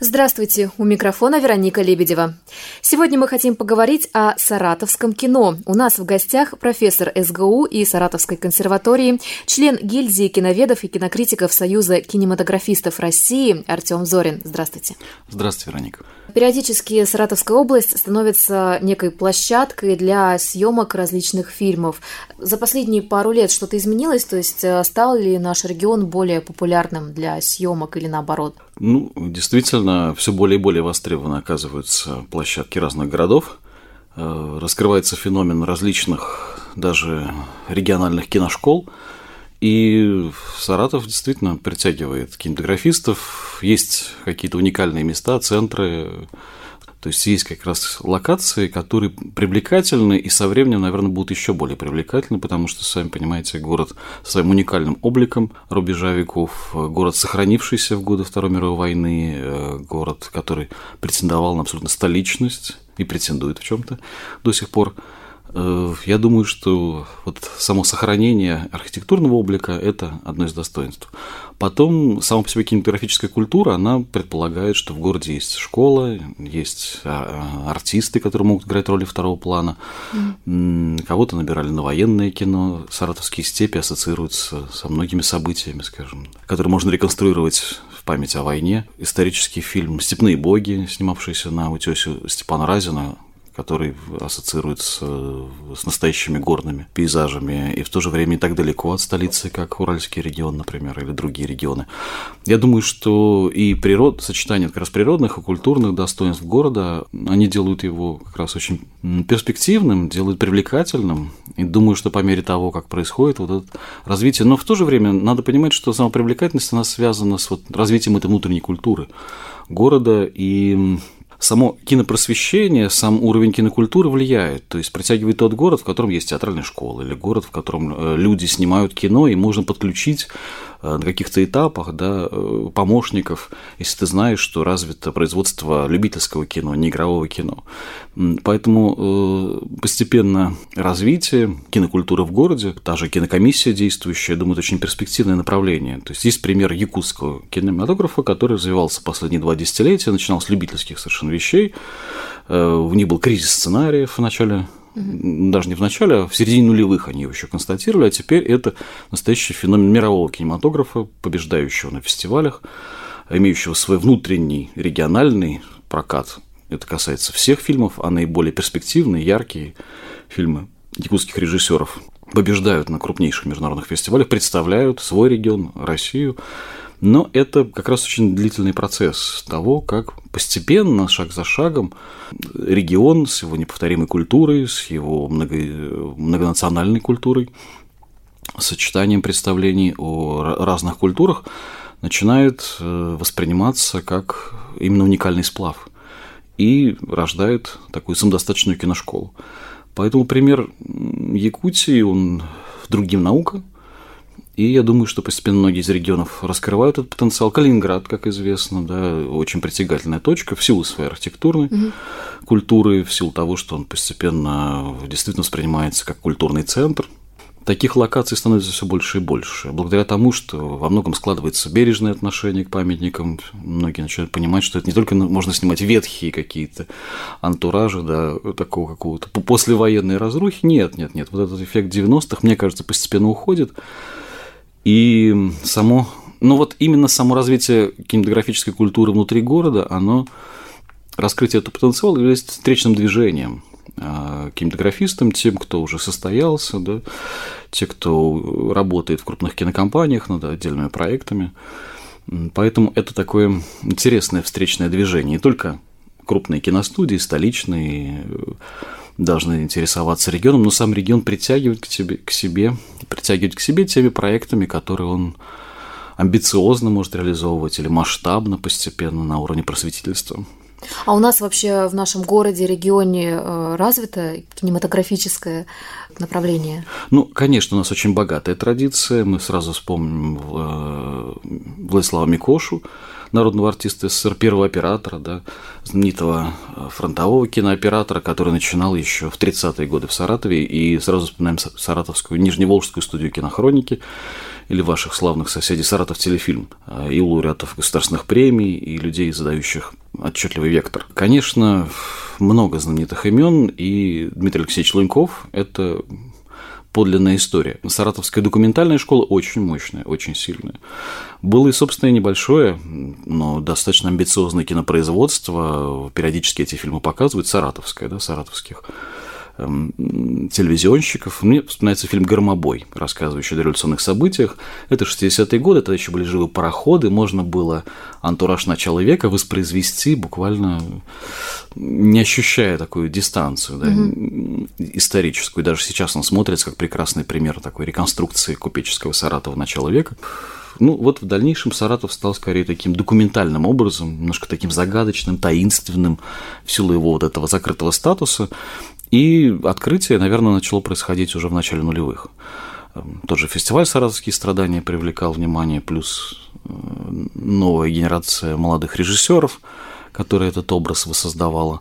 Здравствуйте, у микрофона Вероника Лебедева. Сегодня мы хотим поговорить о саратовском кино. У нас в гостях профессор СГУ и Саратовской консерватории, член гильдии киноведов и кинокритиков Союза кинематографистов России Артем Зорин. Здравствуйте. Здравствуйте, Вероника. Периодически Саратовская область становится некой площадкой для съемок различных фильмов. За последние пару лет что-то изменилось? То есть э, стал ли наш регион более популярным для съемок или наоборот? Ну, действительно, все более и более востребованы оказываются площадки разных городов. Э, раскрывается феномен различных даже региональных киношкол. И Саратов действительно притягивает кинематографистов. Есть какие-то уникальные места, центры, то есть есть как раз локации, которые привлекательны и со временем, наверное, будут еще более привлекательны, потому что, сами понимаете, город со своим уникальным обликом рубежа веков, город, сохранившийся в годы Второй мировой войны, э, город, который претендовал на абсолютно столичность и претендует в чем-то до сих пор. Э, я думаю, что вот само сохранение архитектурного облика – это одно из достоинств. Потом, сама по себе кинематографическая культура, она предполагает, что в городе есть школа, есть а, а, артисты, которые могут играть роли второго плана. Mm. Кого-то набирали на военное кино. Саратовские степи ассоциируются со многими событиями, скажем, которые можно реконструировать в память о войне. Исторический фильм «Степные боги», снимавшийся на утесе Степана Разина, который ассоциируется с настоящими горными пейзажами, и в то же время не так далеко от столицы, как Уральский регион, например, или другие регионы. Я думаю, что и природ, сочетание как раз природных и культурных достоинств города, они делают его как раз очень перспективным, делают привлекательным, и думаю, что по мере того, как происходит вот это развитие, но в то же время надо понимать, что сама привлекательность, она связана с вот развитием этой внутренней культуры города, и само кинопросвещение, сам уровень кинокультуры влияет, то есть притягивает тот город, в котором есть театральная школа, или город, в котором э, люди снимают кино, и можно подключить на каких-то этапах да, э, помощников, если ты знаешь, что развито производство любительского кино, не игрового кино. Поэтому э, постепенно развитие кинокультуры в городе, та же кинокомиссия действующая, я думаю, это очень перспективное направление. То есть есть пример якутского кинематографа, который развивался последние два десятилетия, начинал с любительских совершенно вещей, в них был кризис сценариев в начале даже не в начале, а в середине нулевых они его еще констатировали, а теперь это настоящий феномен мирового кинематографа, побеждающего на фестивалях, имеющего свой внутренний региональный прокат. Это касается всех фильмов, а наиболее перспективные, яркие фильмы якутских режиссеров побеждают на крупнейших международных фестивалях, представляют свой регион, Россию. Но это как раз очень длительный процесс того, как постепенно, шаг за шагом, регион с его неповторимой культурой, с его много, многонациональной культурой, сочетанием представлений о разных культурах начинает э, восприниматься как именно уникальный сплав и рождает такую самодостаточную киношколу. Поэтому пример Якутии, он другим наукам, и я думаю, что постепенно многие из регионов раскрывают этот потенциал. Калининград, как известно, да, очень притягательная точка в силу своей архитектурной угу. культуры, в силу того, что он постепенно действительно воспринимается как культурный центр. Таких локаций становится все больше и больше. Благодаря тому, что во многом складывается бережное отношение к памятникам, многие начинают понимать, что это не только можно снимать ветхие какие-то антуражи, да, такого какого-то послевоенной разрухи. Нет, нет, нет. Вот этот эффект 90-х, мне кажется, постепенно уходит. И само, ну вот именно само развитие кинематографической культуры внутри города, оно, раскрытие этого потенциала является встречным движением а, кинематографистам, тем, кто уже состоялся, да, те, кто работает в крупных кинокомпаниях над отдельными проектами. Поэтому это такое интересное встречное движение. Не только крупные киностудии, столичные, должны интересоваться регионом, но сам регион притягивает к, тебе, к себе, притягивает к себе теми проектами, которые он амбициозно может реализовывать или масштабно постепенно на уровне просветительства. А у нас вообще в нашем городе, регионе э, развито кинематографическое направление? Ну, конечно, у нас очень богатая традиция. Мы сразу вспомним э, Владислава Микошу, народного артиста СССР, первого оператора, да, знаменитого э, фронтового кинооператора, который начинал еще в 30-е годы в Саратове, и сразу вспоминаем саратовскую, Нижневолжскую студию кинохроники, или ваших славных соседей Саратов телефильм, э, и лауреатов государственных премий, и людей, задающих отчетливый вектор. Конечно, много знаменитых имен, и Дмитрий Алексеевич Луньков – это подлинная история. Саратовская документальная школа очень мощная, очень сильная. Было и собственное небольшое, но достаточно амбициозное кинопроизводство. Периодически эти фильмы показывают, саратовское, да, саратовских Эм, телевизионщиков. Мне вспоминается фильм «Громобой», рассказывающий о революционных событиях. Это 60-е годы, тогда еще были живые пароходы, можно было антураж начала века воспроизвести буквально не ощущая такую дистанцию да, угу. историческую. Даже сейчас он смотрится как прекрасный пример такой реконструкции купеческого Саратова начала века. Ну, вот в дальнейшем Саратов стал скорее таким документальным образом, немножко таким загадочным, таинственным, в силу его вот этого закрытого статуса. И открытие, наверное, начало происходить уже в начале нулевых. Эм, тот же фестиваль «Саратовские страдания» привлекал внимание, плюс э, новая генерация молодых режиссеров, которая этот образ воссоздавала.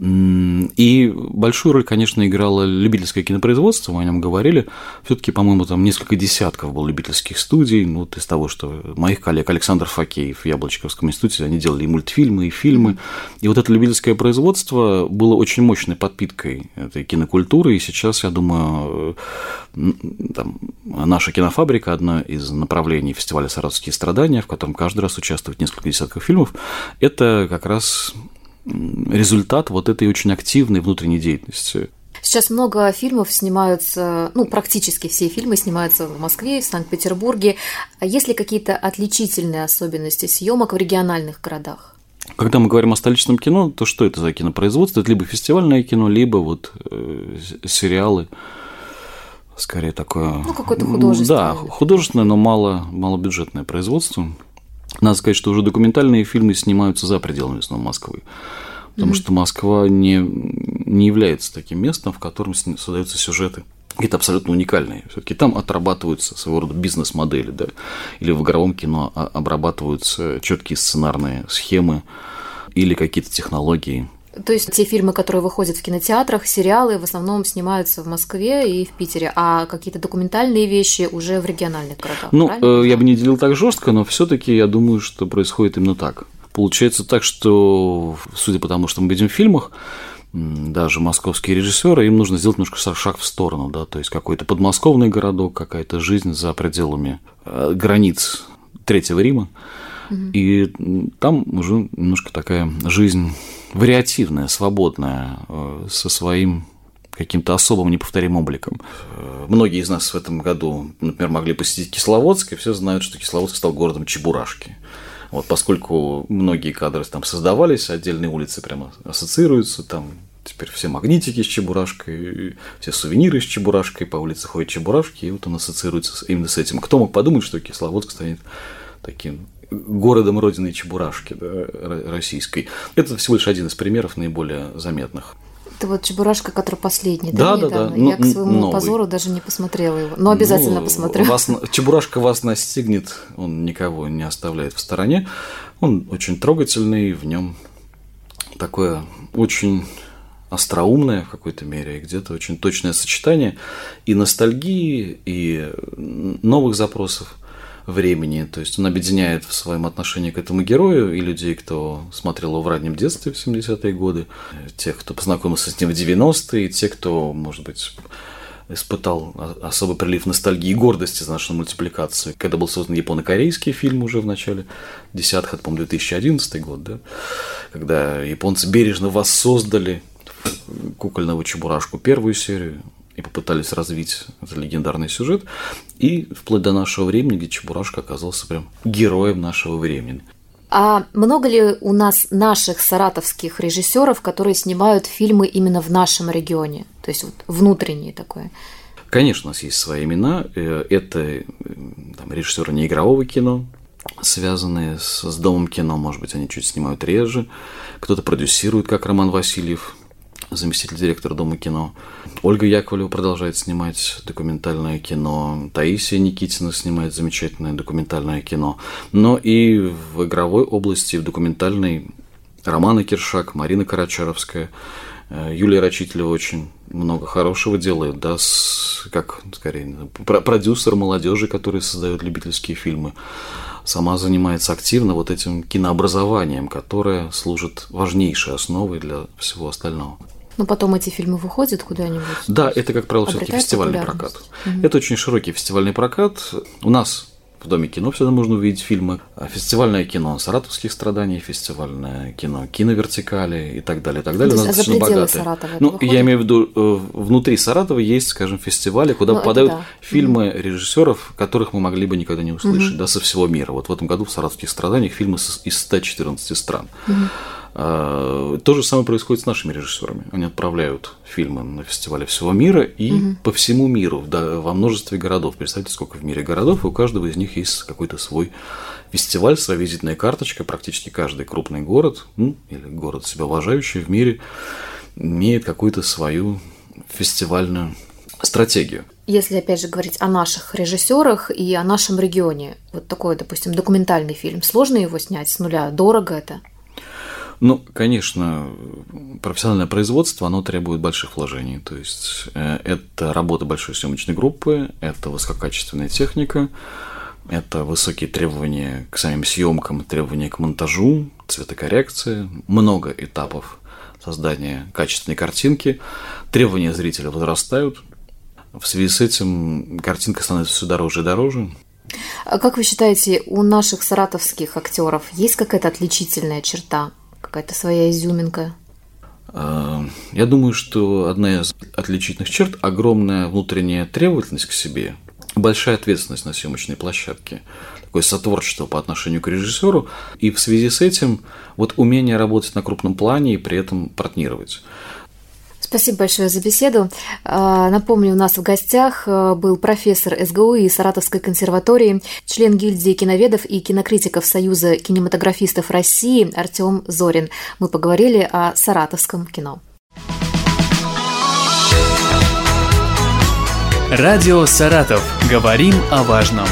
И большую роль, конечно, играло любительское кинопроизводство, мы о нем говорили. Все-таки, по-моему, там несколько десятков было любительских студий. Ну, вот из того, что моих коллег Александр Факеев в Яблочковском институте, они делали и мультфильмы, и фильмы. И вот это любительское производство было очень мощной подпиткой этой кинокультуры. И сейчас, я думаю, там, наша кинофабрика одно из направлений фестиваля «Саратовские страдания», в котором каждый раз участвует несколько десятков фильмов, это как раз результат вот этой очень активной внутренней деятельности. Сейчас много фильмов снимаются, ну, практически все фильмы снимаются в Москве, в Санкт-Петербурге. А есть ли какие-то отличительные особенности съемок в региональных городах? Когда мы говорим о столичном кино, то что это за кинопроизводство? Это либо фестивальное кино, либо вот э, сериалы, скорее такое... Ну, какое-то художественное. Да, художественное, но мало, малобюджетное производство. Надо сказать, что уже документальные фильмы снимаются за пределами снова Москвы. Потому mm-hmm. что Москва не, не является таким местом, в котором создаются сюжеты какие-то абсолютно уникальные. Все-таки там отрабатываются своего рода бизнес-модели, да, или в игровом кино обрабатываются четкие сценарные схемы или какие-то технологии. То есть те фильмы, которые выходят в кинотеатрах, сериалы в основном снимаются в Москве и в Питере, а какие-то документальные вещи уже в региональных городах. Ну, правильно? Э, я бы не делил так жестко, но все-таки я думаю, что происходит именно так. Получается так, что, судя по тому, что мы видим в фильмах, даже московские режиссеры, им нужно сделать немножко шаг в сторону, да, то есть какой-то подмосковный городок, какая-то жизнь за пределами э, границ Третьего Рима, угу. и там уже немножко такая жизнь вариативная, свободная, э, со своим каким-то особым неповторимым обликом. Э, многие из нас в этом году, например, могли посетить Кисловодск, и все знают, что Кисловодск стал городом Чебурашки. Вот, поскольку многие кадры там создавались, отдельные улицы прямо ассоциируются, там теперь все магнитики с Чебурашкой, все сувениры с Чебурашкой, по улице ходят Чебурашки, и вот он ассоциируется именно с этим. Кто мог подумать, что Кисловодск станет таким городом родиной Чебурашки да, российской. Это всего лишь один из примеров наиболее заметных. Это вот Чебурашка, который последний, да? Да, да, да. Я к своему новый. позору даже не посмотрела его, но обязательно ну, посмотрю. Вас, Чебурашка вас настигнет, он никого не оставляет в стороне. Он очень трогательный, в нем такое очень остроумное в какой-то мере, где-то очень точное сочетание и ностальгии, и новых запросов времени. То есть он объединяет в своем отношении к этому герою и людей, кто смотрел его в раннем детстве в 70-е годы, тех, кто познакомился с ним в 90-е, и те, кто, может быть, испытал особый прилив ностальгии и гордости за нашу мультипликацию. Когда был создан японо-корейский фильм уже в начале десятых, это, по-моему, 2011 год, да, когда японцы бережно воссоздали кукольного чебурашку первую серию, и попытались развить этот легендарный сюжет. И вплоть до нашего времени, где Чебурашка оказался прям героем нашего времени. А много ли у нас наших саратовских режиссеров, которые снимают фильмы именно в нашем регионе? То есть вот внутренние такое? Конечно, у нас есть свои имена. Э, это там, режиссеры неигрового кино, связанные с, с домом кино, может быть, они чуть снимают реже. Кто-то продюсирует, как Роман Васильев, заместитель директора Дома кино. Ольга Яковлева продолжает снимать документальное кино. Таисия Никитина снимает замечательное документальное кино. Но и в игровой области, в документальной Романа Киршак, Марина Карачаровская, э, Юлия Рачителева очень много хорошего делает, да, с, как, скорее, продюсер молодежи, который создает любительские фильмы сама занимается активно вот этим кинообразованием, которое служит важнейшей основой для всего остального. Но потом эти фильмы выходят куда-нибудь? Да, это, как правило, все-таки фестивальный прокат. Угу. Это очень широкий фестивальный прокат. У нас в Доме кино всегда можно увидеть фильмы. Фестивальное кино «Саратовских страданий», фестивальное кино «Киновертикали» и так далее, и так далее. То есть, достаточно богатое. Саратова ну, выходит? я имею в виду, э, внутри Саратова есть, скажем, фестивали, куда ну, попадают да. фильмы угу. режиссеров, которых мы могли бы никогда не услышать, угу. да, со всего мира. Вот в этом году в «Саратовских страданиях» фильмы из 114 стран. Угу. А, то же самое происходит с нашими режиссерами. Они отправляют фильмы на фестивале всего мира и угу. по всему миру, да, во множестве городов. Представьте, сколько в мире городов, и у каждого из них есть какой-то свой фестиваль, своя визитная карточка. Практически каждый крупный город, ну, или город себя уважающий в мире, имеет какую-то свою фестивальную стратегию. Если опять же говорить о наших режиссерах и о нашем регионе, вот такой, допустим, документальный фильм, сложно его снять с нуля, дорого это? Ну, конечно, профессиональное производство, оно требует больших вложений. То есть э, это работа большой съемочной группы, это высококачественная техника, это высокие требования к самим съемкам, требования к монтажу, цветокоррекции, много этапов создания качественной картинки, требования зрителя возрастают. В связи с этим картинка становится все дороже и дороже. А как вы считаете, у наших саратовских актеров есть какая-то отличительная черта? Какая-то своя изюминка? А, я думаю, что одна из отличительных черт – огромная внутренняя требовательность к себе, большая ответственность на съемочной площадке, такое сотворчество по отношению к режиссеру, и в связи с этим вот умение работать на крупном плане и при этом партнировать. Спасибо большое за беседу. А, напомню, у нас в гостях а, был профессор СГУ и Саратовской консерватории, член гильдии киноведов и кинокритиков Союза кинематографистов России Артем Зорин. Мы поговорили о саратовском кино. Радио «Саратов». Говорим о важном.